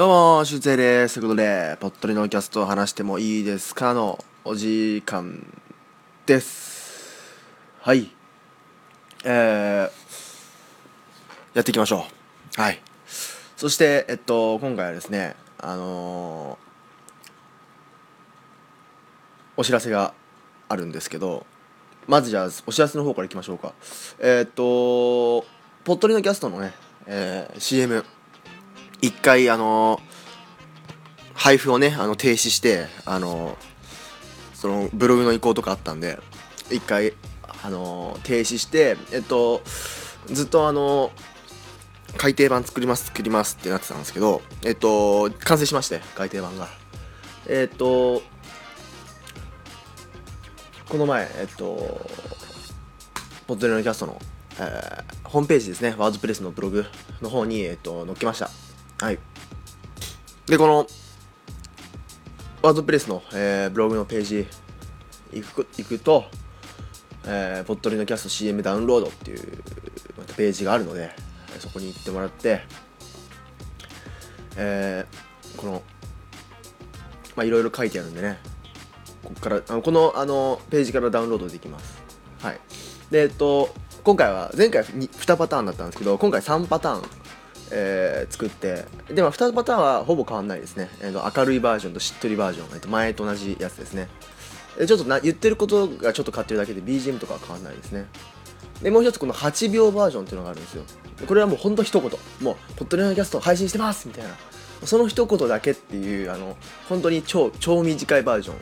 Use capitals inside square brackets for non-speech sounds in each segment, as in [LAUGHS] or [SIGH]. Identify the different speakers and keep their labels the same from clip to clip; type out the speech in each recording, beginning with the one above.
Speaker 1: どうも、しゅうせいです。ということで、ぽっとりのキャストを話してもいいですかのお時間です。はい。えー、やっていきましょう。はい。そして、えっと、今回はですね、あのー、お知らせがあるんですけど、まずじゃあ、お知らせの方からいきましょうか。えー、っと、ぽっとりのキャストのね、えー、CM、一回あの配布をねあの停止してあのそのブログの移行とかあったんで一回あの停止してえっとずっとあの改訂版作ります作りますってなってたんですけどえっと完成しまして改訂版が。えっとこの前えっとポッドレのキャストの、えー、ホームページですね。ワードプレスのブログの方に、えっと、載っけました。はい。で、この、ワードプレスの、えー、ブログのページ行く行くと、えー、ポットリのキャスト CM ダウンロードっていうページがあるので、そこに行ってもらって、えー、この、まあ、いろいろ書いてあるんでね、ここから、あのこのあのページからダウンロードできます。はい。で、えっと、今回は、前回 2, 2パターンだったんですけど、今回3パターンえー、作ってで、まあ、2パターンはほぼ変わんないですね、えーと、明るいバージョンとしっとりバージョン、えーと、前と同じやつですね。でちょっとな言ってることがちょっと変わってるだけで BGM とかは変わんないですね。でもう一つこの8秒バージョンっていうのがあるんですよ。これはもうほんと一言。もうポッドレアキャスト配信してますみたいな。その一言だけっていうあの本当に超超短いバージョン。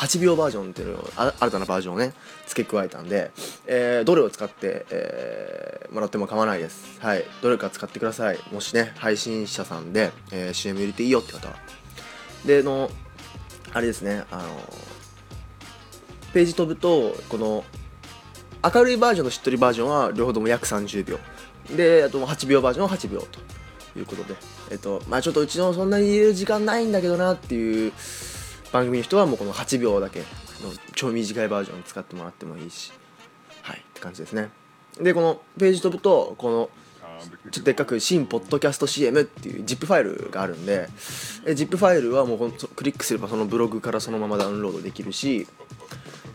Speaker 1: 8秒バージョンっていうのを新たなバージョンをね付け加えたんで、えー、どれを使って、えー、もらっても構わないです。はい。どれか使ってください。もしね配信者さんで、えー、CM 入れていいよって方は。でのあれですね。あのページ飛ぶとこの明るいバージョンとしっとりバージョンは両方とも約30秒。であと8秒バージョンは8秒ということで。えっとまあちょっとうちのそんなに入れる時間ないんだけどなっていう番組の人はもうこの8秒だけの超短いバージョン使ってもらってもいいしはいって感じですね。でこのページ飛ぶとこのちょっとでっかく「新ポッドキャスト CM」っていう ZIP ファイルがあるんで ZIP ファイルはもうクリックすればそのブログからそのままダウンロードできるし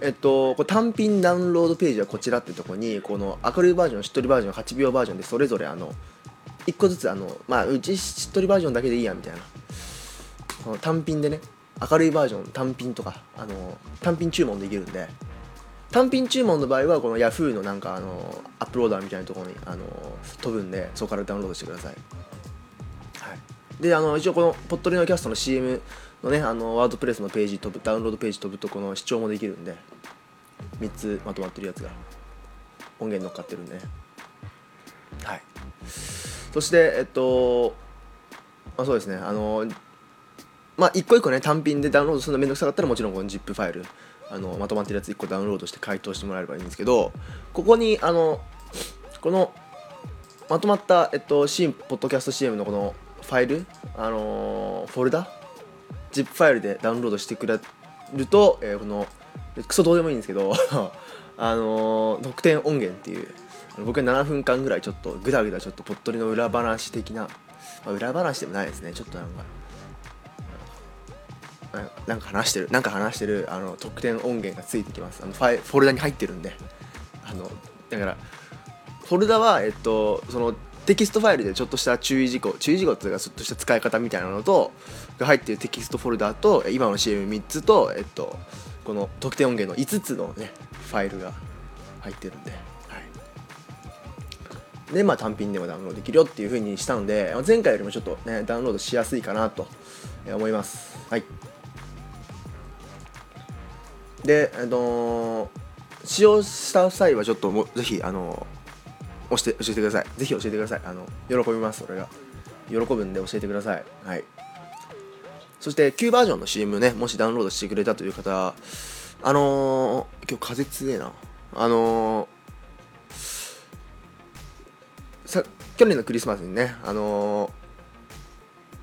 Speaker 1: えっと、これ単品ダウンロードページはこちらってとこにこの明るいバージョンしっとりバージョン8秒バージョンでそれぞれあの1個ずつあのまあうちしっとりバージョンだけでいいやみたいな。この単品でね明るいバージョン単品とかあの単品注文できるんで単品注文の場合はこの Yahoo のなんかあのアップローダーみたいなところにあの飛ぶんでそこからダウンロードしてください、はい、であの一応このポットリのキャストの CM のねあのワードプレスのページ飛ぶダウンロードページ飛ぶとこの視聴もできるんで3つまとまってるやつが音源乗っかってるんでね。はい。そしてえっとまあそうですね。あのまあ一個一個ね単品でダウンロードするのめんどくさかったらもちろんこの ZIP ファイルあのまとまってるやつ1個ダウンロードして回答してもらえればいいんですけどここにあのこのまとまった、えっと、新ポッドキャスト CM のこのファイル、あのー、フォルダ ZIP ファイルでダウンロードしてくれると、えー、このクソどうでもいいんですけど [LAUGHS] あのー、特典音源っていう僕は7分間ぐらいちょっとグダグダちょっとぽっとりの裏話的な、まあ、裏話でもないですねちょっとなんか。なんか話してるなんか話してるあの特典音源がついてきます。あのファイフォルダに入ってるんで。あのだからフォルダはえっとそのテキストファイルでちょっとした注意事項注意事項っていうかちょっとした使い方みたいなのとが入ってるテキストフォルダと今の CM3 つとえっとこの特典音源の5つのねファイルが入ってるんで、はい、でまあ単品でもダウンロードできるよっていう風にしたので前回よりもちょっとねダウンロードしやすいかなと思います。はい。で、えっと、使用した際はちょっともぜひあの押して教えてください。ぜひ教えてください。あの喜びますそれが。喜ぶんで教えてください。はい。そして旧バージョンの CM ねもしダウンロードしてくれたという方あのー、今日風強えな。あの、さ去年のクリスマスにねあの、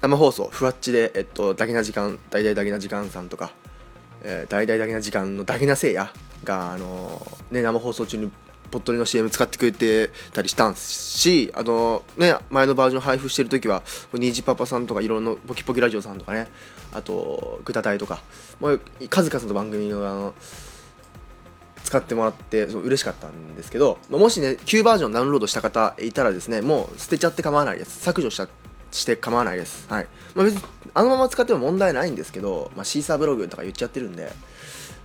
Speaker 1: 生放送ふわっちでえっとだけな時間大々だけな時間さんとかえ、大々だけな時間のだけなせいやが、あのー、ね、生放送中にポットリの CM 使ってくれてたりしたんしあのね前のバージョン配布してる時はニジパパさんとかいろんなポキポキラジオさんとかねあとグタタイとかもう数々の番組のあの使ってもらってそう嬉しかったんですけどもしね旧バージョンダウンロードした方いたらですねもう捨てちゃって構わないです。削除したして構わないです。はい。まあ、別にあのまま使っても問題ないんですけど、まあ、シーサーブログとか言っちゃってるんで、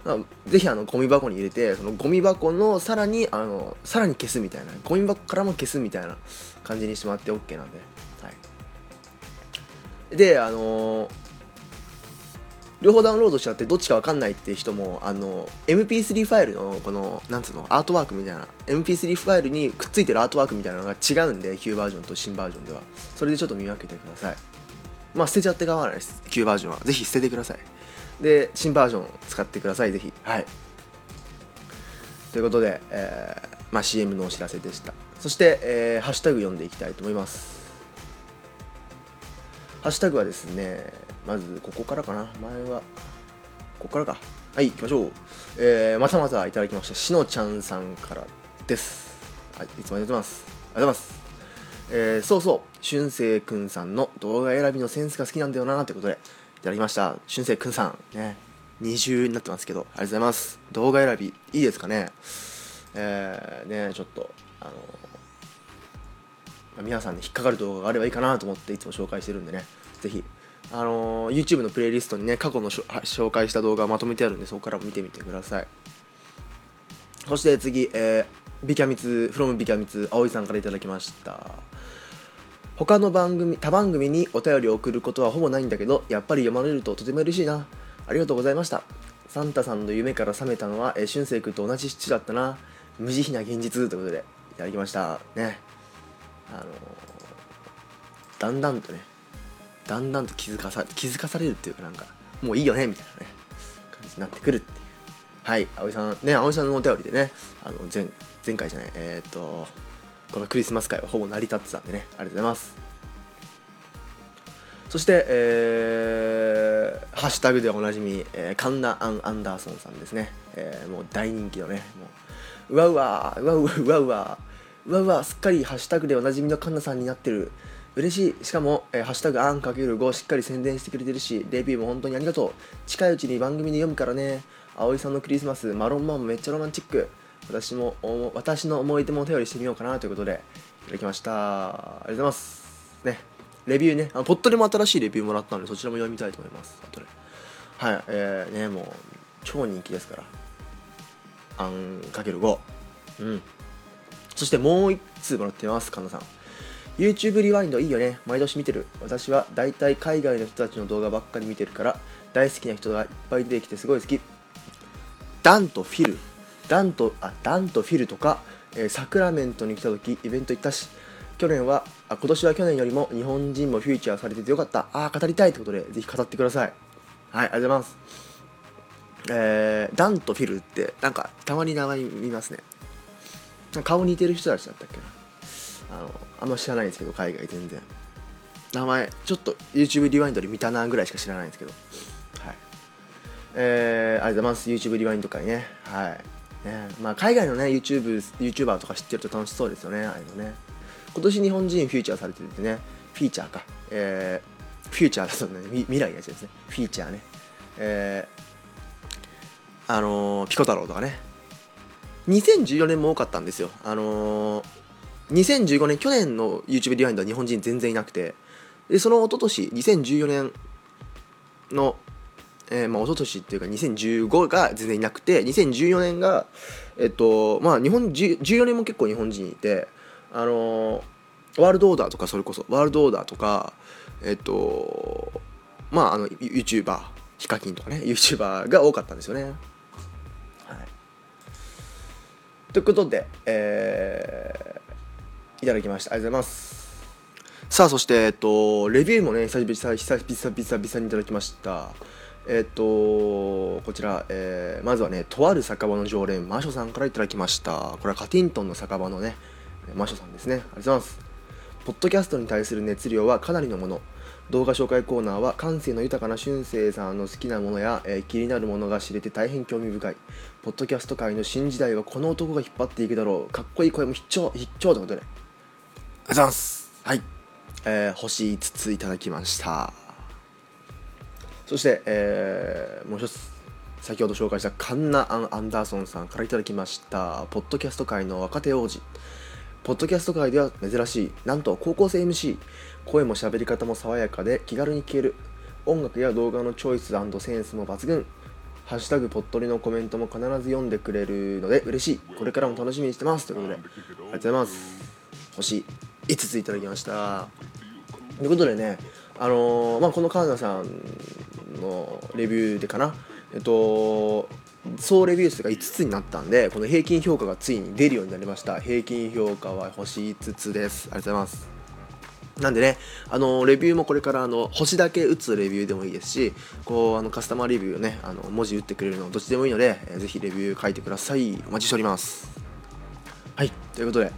Speaker 1: まあ、ぜひあのゴミ箱に入れてそのゴミ箱のさらにあのさらに消すみたいなゴミ箱からも消すみたいな感じにしてもらって OK なんで、はい、であのー、両方ダウンロードしちゃってどっちか分かんないって人もあの MP3 ファイルのこのなんつうのアートワークみたいな MP3 ファイルにくっついてるアートワークみたいなのが違うんで旧バージョンと新バージョンでは。それでちょっと見分けてください。まあ捨てちゃって構わないです旧バージョンは。ぜひ捨ててください。で新バージョン使ってください。ぜひ。はい。ということで、えーまあ、CM のお知らせでした。そして、えー、ハッシュタグ読んでいきたいと思います。ハッシュタグはですねまずここからかな。前はここからか。はい行きましょう、えー、またまたいただきました。しのちゃんさんからです。はいいつもありがとうございます。ありがとうございます。えー、そうそう。俊生くんさんの動画選びのセンスが好きなんだよなってことでいただきました。俊生くんさん。ね。二重になってますけどありがとうございます。動画選びいいですかね。えー、ねちょっとあの皆さんに引っかかる動画があればいいかなと思っていつも紹介してるんでね。ぜひあの YouTube のプレイリストにね過去の紹介した動画まとめてあるんでそこからも見てみてください。そして次、えー、ビキャミツ from ビキャミツ葵さんから頂きました。他の番組他番組にお便りを送ることはほぼないんだけどやっぱり読まれるととても嬉しいな。ありがとうございました。サンタさんの夢から覚めたのは、えー、俊く君と同じ父だったな。無慈悲な現実ということでいただきました。ね。あのー、だんだんとねだんだんと気づかさ気づかされるっていうかなんかもういいよねみたいなね感じになってくるっていう。はい葵さんね葵さんのお便りでねあの前前回じゃないえー、っとこのクリスマス会はほぼ成り立ってたんでねありがとうございます。そして、えー、ハッシュタグでおなじみ、えー、カンナ・アン・アンダーソンさんですね、えー、もう大人気のねもううわうわうわうわうわうわうわうわすっかりハッシュタグでおなじみのカンナさんになってる嬉しい。しかも、えー、ハッシュタグアンかける5しっかり宣伝してくれてるしレビューも本当にありがとう。近いうちに番組で読むからね。葵さんのクリスマスマロンマンもめっちゃロマンチック。私も私の思い出もお便りしてみようかなということでいただきました。ありがとうございます。ね。レビューね。あのポットでも新しいレビューもらったのでそちらも読みたいと思います。後で。はい。えー、ねもう超人気ですから。あんかける5うん。そしてもう1通もらってます神田さん。YouTube リワインドいいよね。毎年見てる。私は大体海外の人たちの動画ばっかり見てるから大好きな人がいっぱい出てきてすごい好き。ダンとフィル。ダンとあダンとフィルとか、えー、サクラメントに来た時イベント行ったし。去年はあ今年は去年よりも日本人もフューチャーされててよかった。ああ語りたいってことでぜひ語ってください。はいありがとうございます。えー、ダンとフィルってなんかたまに名前見ますね。顔似てる人たちだったっけな。あのあんま知らないんですけど海外全然。名前ちょっと YouTube リワインドで見たなぐらいしか知らないんですけど。はい。えー、ありがとうございます。YouTube リワインド会ね。はい。ね。まあ、海外のね YouTube YouTuber とか知ってると楽しそうですよね。ああいうのね。今年日本人フィーチャーされててね。フィーチャーか。えー、フューチャーだとね未来のやつですね。フィーチャーね。えー、あのー、ピコ太郎とかね。2014年も多かったんですよ。あのー、2015年去年の YouTube リワインドは日本人全然いなくてでその一昨年2014年のえー、まあ、一昨年っていうか2015が全然いなくて2014年がえっとまあ日本14年も結構日本人いてあのー、ワールドオーダーとかそれこそワールドオーダーとかえっとまああの YouTuber ヒカキンとかね YouTuber が多かったんですよね。はい、ということで、えー、いただきましたありがとうございます。さあそして、えっと、レビューもね久々久々久々にいただきました。えっと、こちら、えー、まずはね、とある酒場の常連、マショさんから頂きました。これはカティントンの酒場のね、マショさんですね。ありがとうございます。ポッドキャストに対する熱量はかなりのもの。動画紹介コーナーは感性の豊かな俊生さんの好きなものや、えー気になるものが知れて大変興味深いポッドキャスト界の新時代はこの男が引っ張っていくだろうかっこいい声も必聴必聴ということでありがとうございます。はい、えー星5ついただきました。そして、えーもう一つ先ほど紹介したカンナ・アン・アンダーソンさんからいただきましたポッドキャスト界の若手王子。ポッドキャスト界では珍しいなんと高校生 MC 声も喋り方も爽やかで気軽に聞ける。音楽や動画のチョイスセンスも抜群。ハッシュタグポットリのコメントも必ず読んでくれるので嬉しい。これからも楽しみにしてます。ということでありがとうございます。星5ついただきました。ということでねあのーまあこの川名さんのレビューでかな。えっと総レビュー数が5つになったんでこの平均評価がついに出るようになりました。平均評価は星5つです。ありがとうございます。なんでね、あのレビューもこれからあの星だけ打つレビューでもいいですし、こうあのカスタマーレビューをね、あの文字打ってくれるのどっちでもいいので、えーぜひレビュー書いてください。お待ちしております。はい、ということで、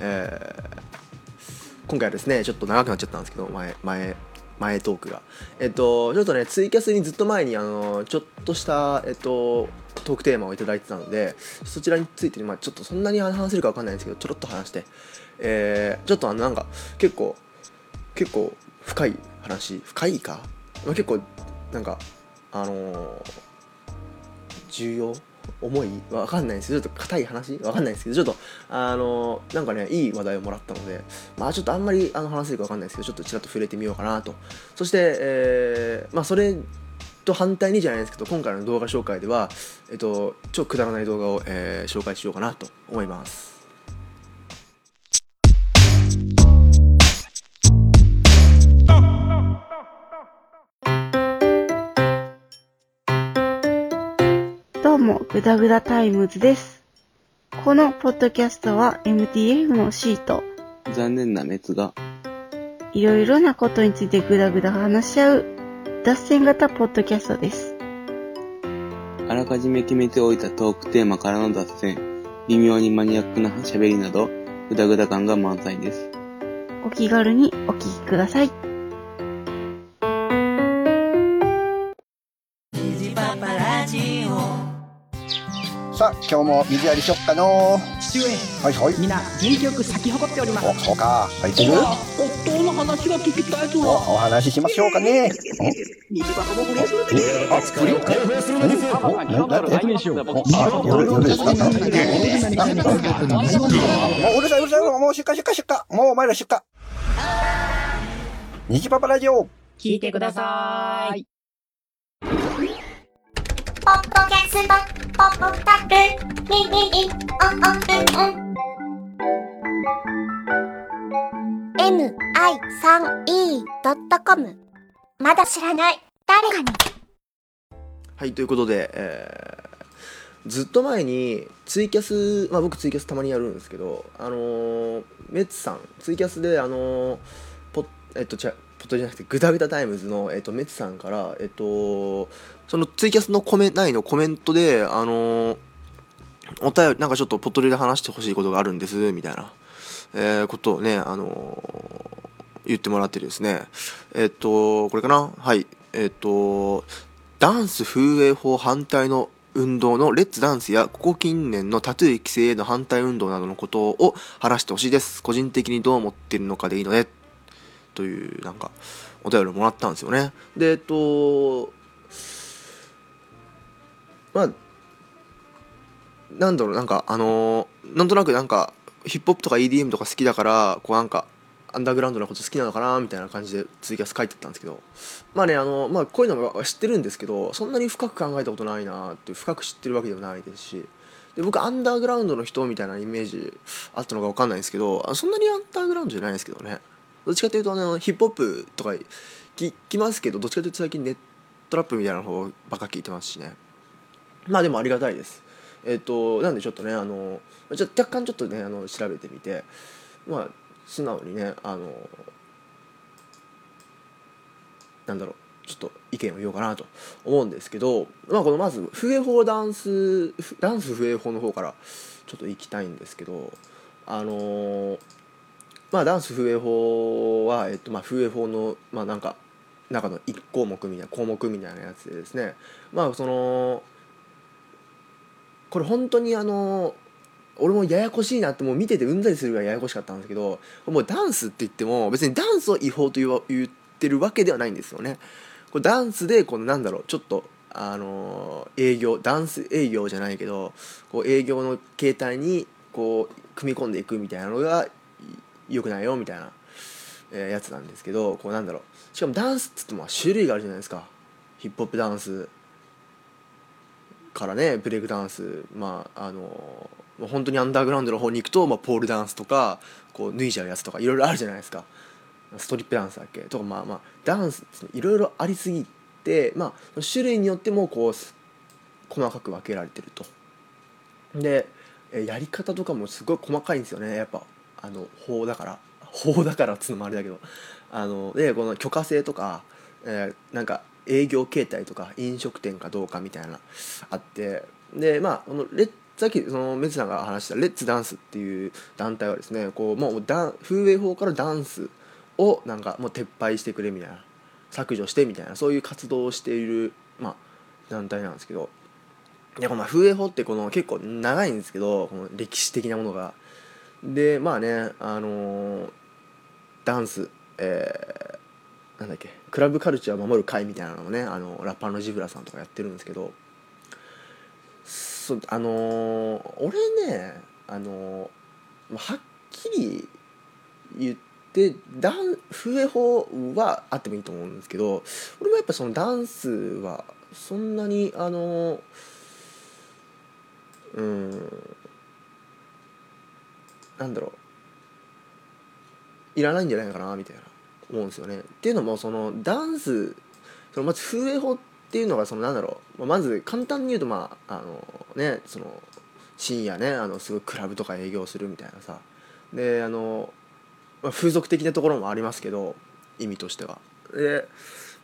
Speaker 1: えー今回はですね、ちょっと長くなっちゃったんですけど、前、前、前トークが。えっと、ちょっとね、ツイキャスにずっと前に、あの、ちょっとした、えっと、トークテーマをいただいてたので、そちらについて、まあ、ちょっとそんなに話せるかわかんないんですけど、ちょろっと話して、えーちょっとあの、なんか、結構、結構深い話、深いか、まあ、結構、なんか、あのー重要？重いわかんないんです。けどちょっと硬い話？わかんないんですけどちょっとあのなんかねいい話題をもらったのでまあちょっとあんまりあの話せるかわかんないですけどちょっとちらっと触れてみようかなと。そして、えーまあそれと反対にじゃないですけど今回の動画紹介では、えっと、超くだらない動画を、えー紹介しようかなと思います。
Speaker 2: も、ぐだぐだタイムズです。このポッドキャストは MTF のシート、
Speaker 3: 残念な滅が、
Speaker 2: いろいろなことについてぐだぐだ話し合う、脱線型ポッドキャストです。
Speaker 3: あらかじめ決めておいたトークテーマからの脱線、微妙にマニアックな喋りなど、ぐだぐだ感が満載です。
Speaker 2: お気軽にお聞きください。
Speaker 4: 今日も水やりしよっかの
Speaker 5: 父上
Speaker 4: はいはい。
Speaker 5: みんな元気よく咲き誇っております
Speaker 4: お、そうか。入ってる？
Speaker 5: 夫の話が聞きたいぞ
Speaker 4: お、お話ししましょうかね。
Speaker 5: 虹パパの不倫する
Speaker 4: えあ、作りを開放するんですかお、な、な、えあ、夜、夜ですか？な、な、な、な、もううるさいうるさい、もう出荷出荷出荷。もうお前ら出荷。虹パパラジオ。
Speaker 5: 聞いてください
Speaker 6: ポッドキャスト、ポッドタル、ミミミ、オンオンうんうん。mi3e.com まだ知らない誰かに
Speaker 1: はいということで、えーずっと前にツイキャス、まあ、僕ツイキャスたまにやるんですけどあのーメッツさんツイキャスであのーポッえっと違うポットじゃなくてグダグダタイムズの、えっと、メッツさんからえっとそのツイキャスのコメ内のコメントであのーお便りなんかちょっとポットで話してほしいことがあるんですみたいな、えーことをねあのー言ってもらってですね。えっとこれかな？はい。えっとダンス風営法反対の運動のレッツダンスやここ近年のタトゥー規制への反対運動などのことを話してほしいです。個人的にどう思ってるのかでいいのでというなんかお便りをもらったんですよね。でえっとまあなんだろうなんかあのーなんとなくなんかヒップホップとか EDM とか好きだからこうなんかアンダーグラウンドなこと好きなのかなみたいな感じでツイキャス書いてたんですけど。まあねあのまあこういうのは知ってるんですけどそんなに深く考えたことないなって深く知ってるわけでもないですし。で僕アンダーグラウンドの人みたいなイメージあったのか分かんないんですけどそんなにアンダーグラウンドじゃないですけどね。どっちかというとあのヒップホップとか聞きますけどどっちかというと最近ネットラップみたいな方ばっか聞いてますしね。まあでもありがたいです。えっ、となんでちょっとねあのじゃ若干ちょっとねあの調べてみてまあ素直にねあのなんだろうちょっと意見を言おうかなと思うんですけどまあこのまず笛法ダンスダンス笛法の方からちょっと行きたいんですけどあのまあダンス風営法は、えっとまあ、風営法のまあなんか中の1項目みたいな項目みたいなやつでですね。まあそのこれ本当にあの俺もややこしいなってもう見ててうんざりするぐらいややこしかったんですけどもうダンスって言っても別にダンスを違法と言わ言ってるわけではないんですよね。これダンスでこのなんだろうちょっとあの営業ダンス営業じゃないけどこう営業の形態にこう組み込んでいくみたいなのが良くないよみたいな、えやつなんですけどこうなんだろう。しかもダンスっつっても種類があるじゃないですか。ヒップホップダンス。からねブレイクダンスまああの本当にアンダーグラウンドの方に行くと、まあ、ポールダンスとかこう脱いじゃうやつとかいろいろあるじゃないですか。ストリップダンスだっけ？とかまあまあダンスいろいろありすぎてまあ種類によってもこう細かく分けられてると。でやり方とかもすごい細かいんですよね。やっぱあの法だから。法だからっつうのもあれだけど。あのでこの許可制とか、えーなんか営業形態とか飲食店かどうかみたいなあってでまあこのレッさっきそのメツさんが話したレッツダンスっていう団体はですねこうもうダン風営法からダンスをなんかもう撤廃してくれみたいな削除してみたいなそういう活動をしている、まあ、団体なんですけど。でこの風営法ってこの結構長いんですけどこの歴史的なものが。でまあねあのーダンスえーなんだっけクラブカルチャーを守る会みたいなのをねあのラッパーのジブラさんとかやってるんですけどそうあのー俺ねあのーはっきり言ってダン風営法はあってもいいと思うんですけど俺もやっぱそのダンスはそんなにあのうんなんだろういらないんじゃないかなみたいな。思うんですよね。っていうのもそのダンスそのまず風営法っていうのがそのなんだろう。まず簡単に言うとまああのねその深夜ねあのすごいクラブとか営業するみたいなさ。であの、まあ、風俗的なところもありますけど意味としては。で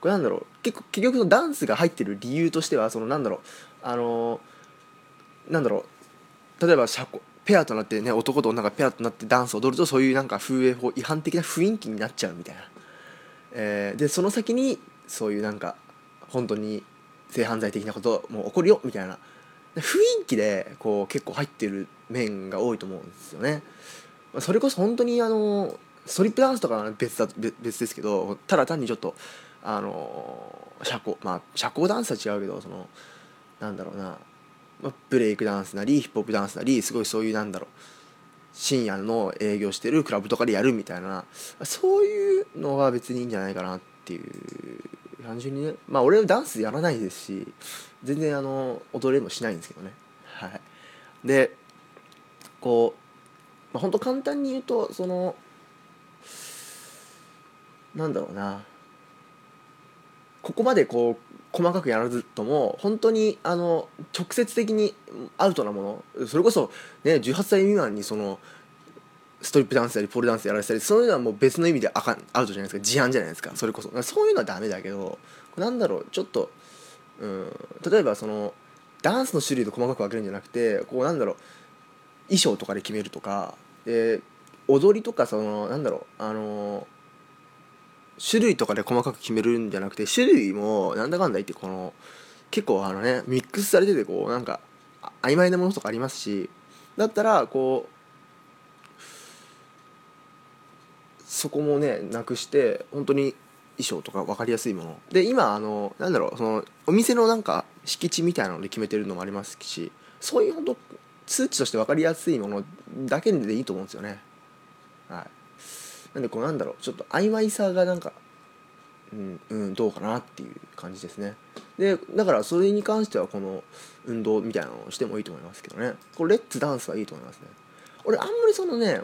Speaker 1: これなんだろう。結構結局のダンスが入ってる理由としてはそのなんだろう。あのなんだろう。例えば社交ペアとなってね男と女がペアとなってダンスを踊るとそういうなんか風営法違反的な雰囲気になっちゃうみたいな、えーでその先にそういうなんか本当に性犯罪的なことも起こるよみたいな。雰囲気でこう結構入ってる面が多いと思うんですよね。それこそ本当にあのストリップダンスとかは別だ別ですけどただ単にちょっとあの社交まあ社交ダンスは違うけどそのなんだろうな、まあ、ブレイクダンスなりヒップホップダンスなりすごいそういうなんだろう。深夜の営業してるクラブとかでやるみたいな。そういうのは別にいいんじゃないかなっていう。単純にねまあ俺ダンスやらないですし全然あの踊れもしないんですけどね。はい。でこう、まあ、ほんと簡単に言うとそのなんだろうな。ここまでこう細かくやらずとも本当にあの直接的にアウトなものそれこそ、ね、18歳未満にそのストリップダンスやりポールダンスやらせたりそういうのはもう別の意味であかんアウトじゃないですか。事案じゃないですか。それこそ。そういうのはダメだけどなんだろうちょっと、うん、例えばそのダンスの種類で細かく分けるんじゃなくてこうなんだろう衣装とかで決めるとかで踊りとかそのなんだろうあの種類とかで細かく決めるんじゃなくて種類もなんだかんだ言ってこの結構あのねミックスされててこうなんか曖昧なものとかありますしだったらこうそこもねなくして本当に衣装とか分かりやすいもの。で今あのなんだろうそのお店のなんか敷地みたいなので決めてるのもありますしそういう本当数値として分かりやすいものだけでいいと思うんですよね。はい。なんでこうなんだろうちょっと曖昧さがなんかうん、うん、どうかなっていう感じですね。でだからそれに関してはこの運動みたいなのをしてもいいと思いますけどね。これレッツダンスはいいと思いますね。俺あんまりそのね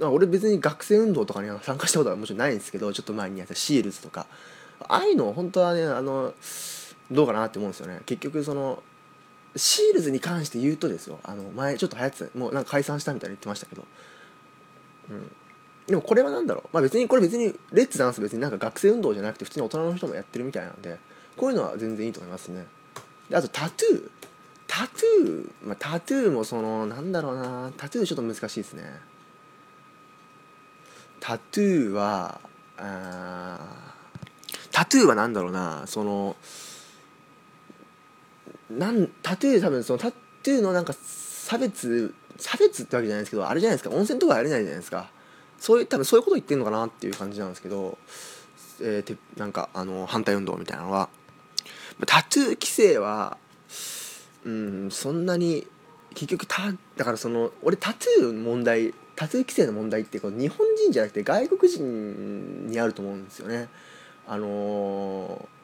Speaker 1: 俺別に学生運動とかには参加したことはもちろんないんですけどちょっと前にやったシールズとか。ああいうの本当はねあのどうかなって思うんですよね。結局そのシールズに関して言うとですよ。あの前ちょっと流行ってたもうなんか解散したみたいに言ってましたけど。うん。でもこれは何だろう。まあ別にこれ別にレッツダンス別になんか学生運動じゃなくて普通に大人の人もやってるみたいなんでこういうのは全然いいと思いますね。であとタトゥー。タトゥー、まあ、タトゥーもそのなんだろうな。タトゥーちょっと難しいですね。タトゥーはあータトゥーはなんだろうな。そのなんタトゥー多分そのタトゥーのなんか差別差別ってわけじゃないですけどあれじゃないですか。温泉とか入れないじゃないですか。そういう多分そういうこと言ってんのかなっていう感じなんですけど、えー、てなんかあの反対運動みたいなのはタトゥー規制はうんそんなに結局ただからその俺タトゥーの問題タトゥー規制の問題ってこう日本人じゃなくて外国人にあると思うんですよね。あのー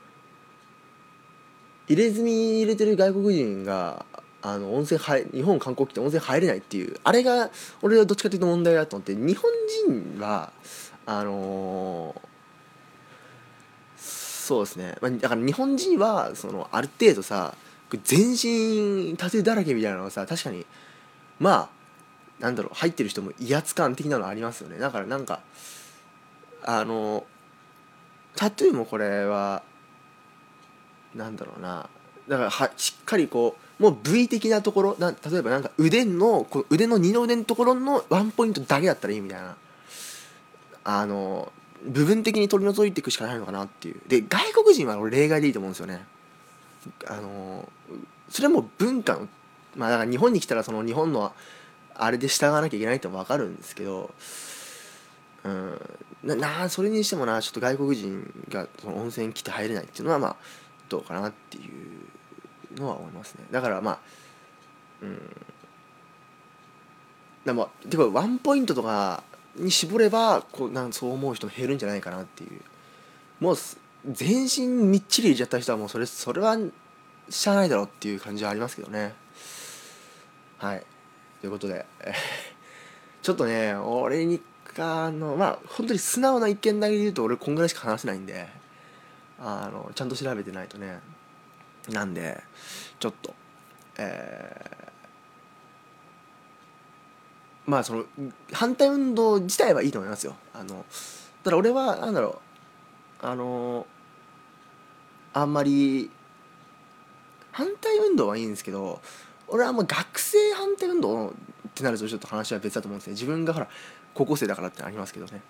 Speaker 1: 入れ墨入れてる外国人があの温泉入日本観光来て温泉入れないっていうあれが俺はどっちかというと問題だと思って日本人はあのーそうですね、まあ、だから日本人はそのある程度さ全身タトゥーだらけみたいなのはさ確かにまあなんだろう入ってる人も威圧感的なのありますよねだからなんかあのタトゥーもこれはなんだろうなだからはしっかりこうもう部位的なところな例えばなんか腕のこう腕の二の腕のところのワンポイントだけだったらいいみたいな。あの部分的に取り除いていくしかないのかなっていう。で外国人は俺例外でいいと思うんですよね。あのそれはもう文化のまあだから日本に来たらその日本のあれで従わなきゃいけないって分かるんですけどうんななそれにしてもなちょっと外国人がその温泉来て入れないっていうのはまあどうかなっていう。のは思いますね。だからまあうん。でもてかワンポイントとかに絞ればこうなんそう思う人も減るんじゃないかなっていう。もう全身みっちり入れちゃった人はもうそれそれはしゃあないだろうっていう感じはありますけどね。はい。ということで、[LAUGHS] ちょっとね俺にあのまあ本当に素直な意見だけで言うと俺こんぐらいしか話せないんであのちゃんと調べてないとね。なんでちょっとえーまあその反対運動自体はいいと思いますよ。あのただ俺はなんだろうあのあんまり反対運動はいいんですけど俺はもう学生反対運動ってなるとちょっと話は別だと思うんですね。自分がほら高校生だからってありますけどね。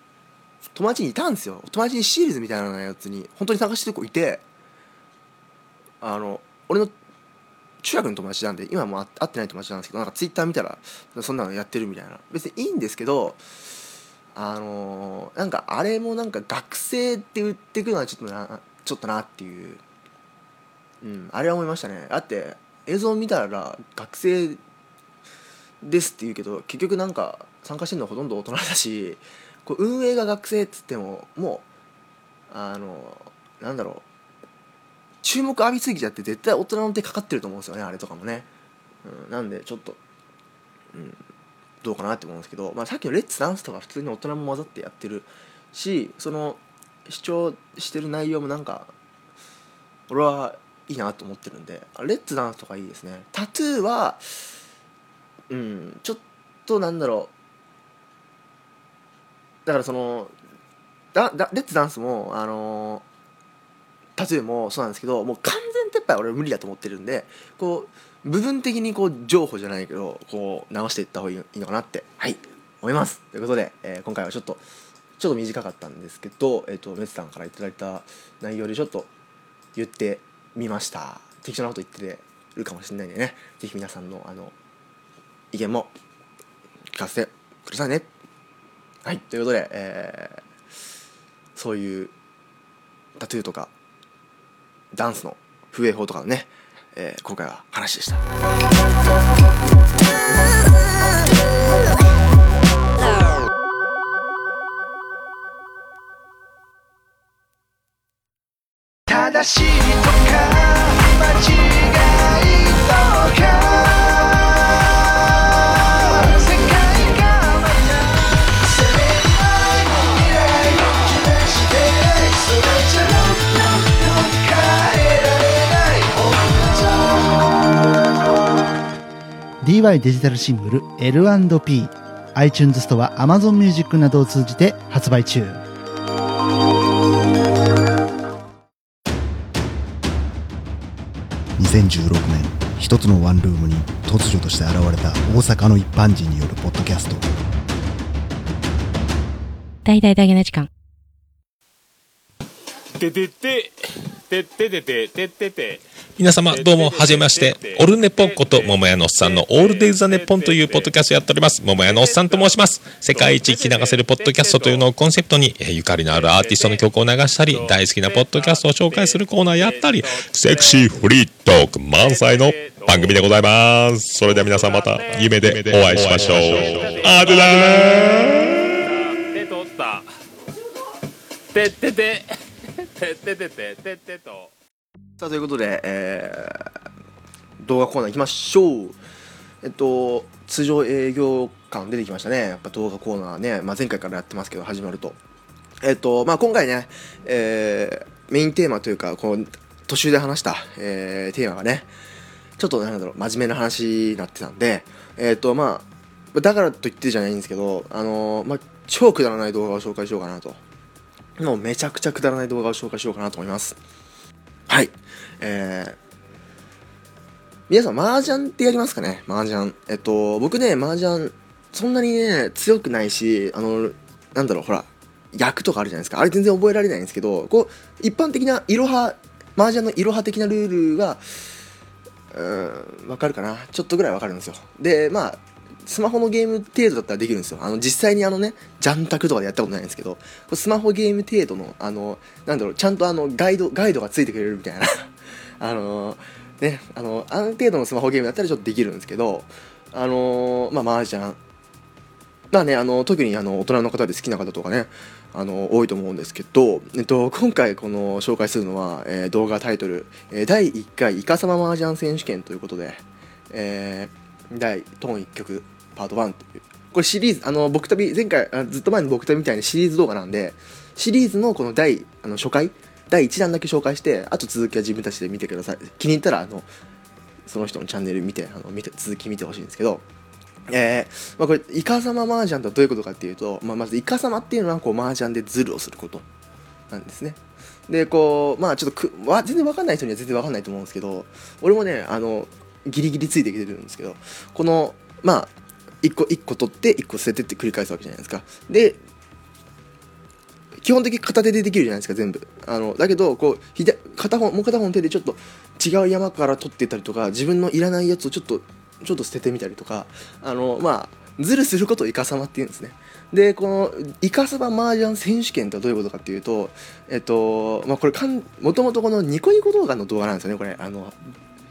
Speaker 1: 友達にいたんですよ。友達にシールズみたいなやつに本当に探してる子いてあの俺の中学の友達なんで今も会ってない友達なんですけどなんかツイッター見たらそんなのやってるみたいな。別にいいんですけどあのなんかあれもなんか学生って売ってくのはちょっとなちょっとなっていう、うん、あれは思いましたね。だって映像見たら学生ですって言うけど結局なんか参加してるのはほとんど大人だしこう運営が学生っつってももうあのなんだろう。注目浴びすぎちゃって絶対大人の手かかってると思うんですよねあれとかもね、うん、なんでちょっと、うん、どうかなって思うんですけど、まあ、さっきのレッツダンスとか普通に大人も混ざってやってるしその主張してる内容もなんか俺はいいなと思ってるんでレッツダンスとかいいですね。タトゥーはうんちょっとなんだろう。だからそのだだレッツダンスもあのタトゥーもそうなんですけどもう完全撤廃は俺は無理だと思ってるんでこう部分的にこう譲歩じゃないけどこう直していった方がいいのかなってはい。思います。ということで、えー今回はちょっとちょっと短かったんですけど、えっとメツさんからいただいた内容でちょっと言ってみました。適当なこと言ってるかもしれないんでねぜひ皆さんのあの意見も聞かせてくださいね。はい。ということで、えーそういうタトゥーとかダンスの風営法とかのね、えー今回は話でした。
Speaker 7: 正しい
Speaker 8: DY デジタルシングル L&P iTunes ストア Amazon Music などを通じて発売中
Speaker 9: 2016年一つのワンルームに突如として現れた大阪の一般人によるポッドキャスト
Speaker 10: 大々だけな時間。
Speaker 11: ててて、てててて、ててて。
Speaker 12: 皆様どうもはじめましてオルネポこと桃屋のおっさんのオールデイズ・ザ・ネッポンというポッドキャストやっております桃屋のおっさんと申します世界一聞き流せるポッドキャストというのをコンセプトにえーゆかりのあるアーティストの曲を流したり大好きなポッドキャストを紹介するコーナーやったりセクシーフリートーク満載の番組でございますそれでは皆さんまた夢でお会いしましょうあでだー
Speaker 11: 手取った。てってて、てっててて、てってと。
Speaker 1: さあということで、えー動画コーナー行きましょう。えっと通常営業感出てきましたね。やっぱ動画コーナーね、まあ、前回からやってますけど始まると。えっとまあ今回ね、えーメインテーマというかこの途中で話した、えーテーマがねちょっとなんだろう真面目な話になってたんでえっとまあだからと言ってじゃないんですけどあのまあ超くだらない動画を紹介しようかなと。もうめちゃくちゃくだらない動画を紹介しようかなと思います。はい。えー、皆さん、麻雀ってやりますかね？麻雀。えっと、僕ね、麻雀、そんなにね、強くないし、あの、なんだろう、ほら、役とかあるじゃないですか。あれ全然覚えられないんですけど、こう、一般的な、いろは、麻雀のいろは的なルールが、うーん、わかるかな？ちょっとぐらいわかるんですよ。で、まあ、スマホのゲーム程度だったらできるんですよ。あの、実際にあのね、ジャンタクとかでやったことないんですけど、スマホゲーム程度の、あの、なんだろう、ちゃんとあの、ガイド、ガイドがついてくれるみたいな、あの、ね、あの、ある程度のスマホゲームだったらちょっとできるんですけど、あの、まあ、麻雀。まあね、あの、特にあの、大人の方で好きな方とかね、あの、多いと思うんですけど、えっと、今回この紹介するのは、えー動画タイトル、えー第1回イカサマ麻雀選手権ということで、えー第トーン1曲パート1というこれシリーズあの僕旅前回ずっと前の僕旅みたいにシリーズ動画なんでシリーズのこの第あの初回第1弾だけ紹介してあと続きは自分たちで見てください。気に入ったらあのその人のチャンネル見てあの見て続き見てほしいんですけど。えーまあ、これイカサマ麻雀とはどういうことかっていうと、まあ、まずイカサマっていうのはこう麻雀でズルをすること。なんですね。でこうまあちょっとくわ全然わかんない人には全然わかんないと思うんですけど俺もねあのギリギリついてきてるんですけどこのまあ1個1個取って1個捨ててって繰り返すわけじゃないですか。で基本的に片手でできるじゃないですか全部。あのだけどこう左片方もう片方の手でちょっと違う山から取ってたりとか自分のいらないやつをちょっとちょっと捨ててみたりとかあのまあズルすることをイカサマっていうんですね。でこのイカサマ麻雀選手権ってどういうことかっていうとえっとまあこれかんもともとこのニコニコ動画の動画なんですよねこれ。あの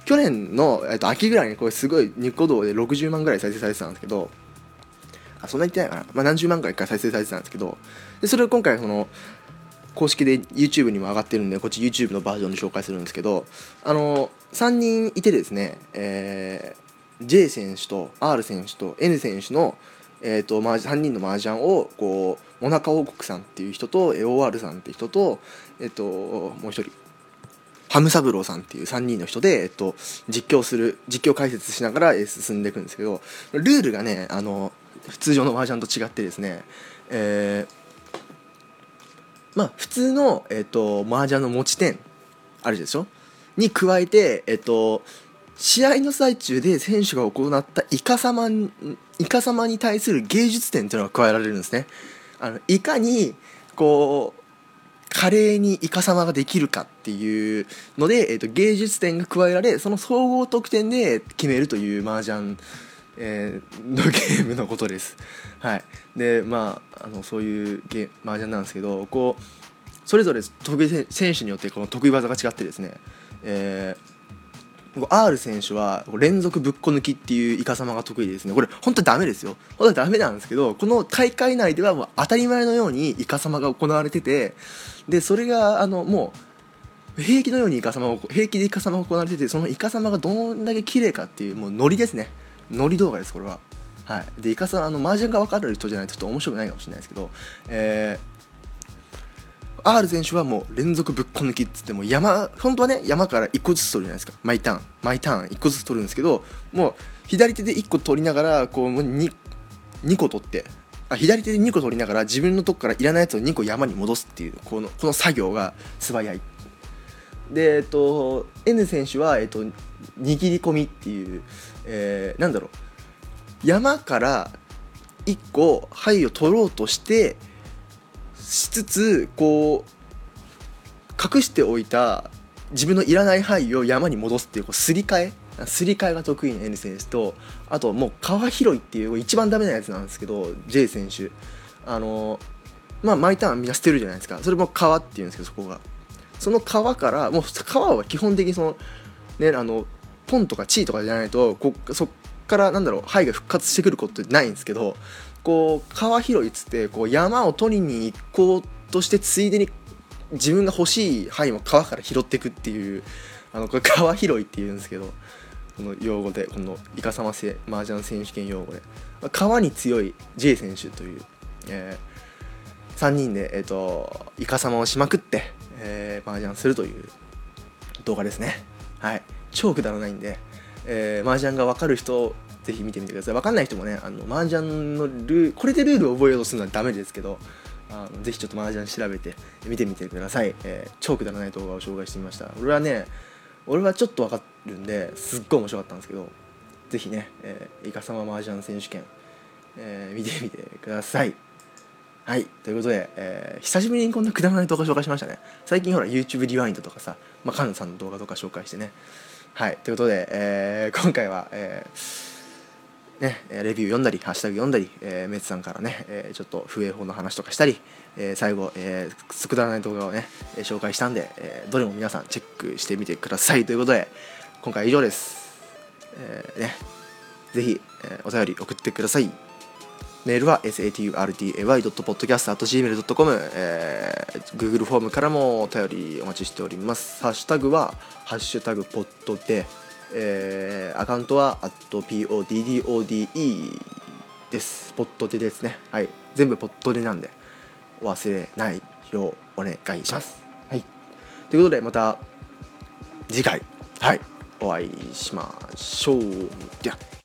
Speaker 1: 去年の、えっと、秋ぐらいにこれすごいニコ動で60万ぐらい再生されてたんですけどあそんな言ってないかな、まあ、何十万回か再生されてたんですけどでそれを今回その公式で YouTube にも上がってるんでこっち YouTube のバージョンで紹介するんですけどあの3人いてですね、えー J 選手と R 選手と N 選手の、えー、とマージ3人の麻雀をこうモナカ王国さんっていう人と OR さんっていう人と,、えー、ともう一人ハムサブローさんっていう3人の人で、えっと、実況する実況解説しながらえ進んでいくんですけどルールがねあの通常の麻雀と違ってですね、えーまあ普通の、えっと、麻雀の持ち点あるでしょ？に加えて、えっと、試合の最中で選手が行ったイカ様イカ様に対する芸術点っていうのが加えられるんですね。あのいかにこう華麗にイカ様ができるかっていうので、えー、と芸術点が加えられその総合得点で決めるという麻雀、えーのゲームのことです。[LAUGHS] はい、でまああのそういうゲ麻雀なんですけどこうそれぞれ得意選選手によってこの得意技が違ってですね、えー R 選手は連続ぶっこ抜きっていうイカ様が得意でですね。これ本当にダメですよ。本当にダメなんですけどこの大会内ではもう当たり前のようにイカ様が行われててでそれがあのもう平気のようにイカ様を平気でイカ様が行われててそのイカ様がどんだけ綺麗かっていうもうノリですね。ノリ動画ですこれは。はい。でイカ様あの麻雀が分かる人じゃないとちょっと面白くないかもしれないですけどえー R 選手はもう連続ぶっこ抜きっつっても山本当はね山から1個ずつ取るじゃないですか。毎ターン。毎ターン1個ずつ取るんですけどもう左手で1個取りながらこうもう 2, 2個取ってあ左手で2個取りながら自分のとこからいらないやつを2個山に戻すっていうこのこの作業が素早い。でえっと N 選手は、えっと、握り込みっていう、えーなんだろう山から1個牌を取ろうとしてしつつこう隠しておいた自分のいらない範囲を山に戻すっていうこうすり替えすり替えが得意な N 選手とあともう川拾いっていう一番ダメなやつなんですけど J 選手。あのまあ毎ターンみんな捨てるじゃないですか。それも川っていうんですけどそこが。その川からもう川は基本的にそのねあのポンとかチーとかじゃないとこそっからなんだろう範囲が復活してくることってないんですけどこう川拾いっつってこう山を取りに行こうとしてついでに自分が欲しい範囲も川から拾っていくっていうあのこれ川拾いっていうんですけどこの用語でこのイカサマせ麻雀選手権用語で。川に強い J 選手という、えー、3人で、えーと、イカサマをしまくって、えー、麻雀するという動画ですね。はい。超くだらないんで、えー、麻雀が分かる人ぜひ見てみてください。分かんない人もねあの麻雀のルールこれでルールを覚えようとするのはダメですけどあのぜひちょっと麻雀調べて見てみてください、えー、超くだらない動画を紹介してみました。俺はね俺はちょっと分かるんですっごい面白かったんですけどぜひね、えー、イカサマ麻雀選手権、えー、見てみてください。はいということで、えー、久しぶりにこんなくだらない動画紹介しましたね。最近ほら YouTube リワインドとかさ、まあ、カンさんの動画とか紹介してねはいということで、えー、今回は、えーね、レビュー読んだり、ハッシュタグ読んだり、えー、メツさんからね、えー、ちょっと不衛法の話とかしたり、えー、最後、えー、くだらない動画をね、紹介したんで、えー、どれも皆さんチェックしてみてくださいということで、今回以上です。えー、ね、ぜひ、えー、お便り送ってください。メールは saturday.podcast.gmail.com、えー、Google フォームからもお便りお待ちしております。ハッシュタグは、ハッシュタグポッドで、えー、アカウントは @poddode です。ポッドでですね。はい。全部ポッドでなんで、お忘れないようお願いします。はい。ということで、また次回、はい、お会いしましょう。では。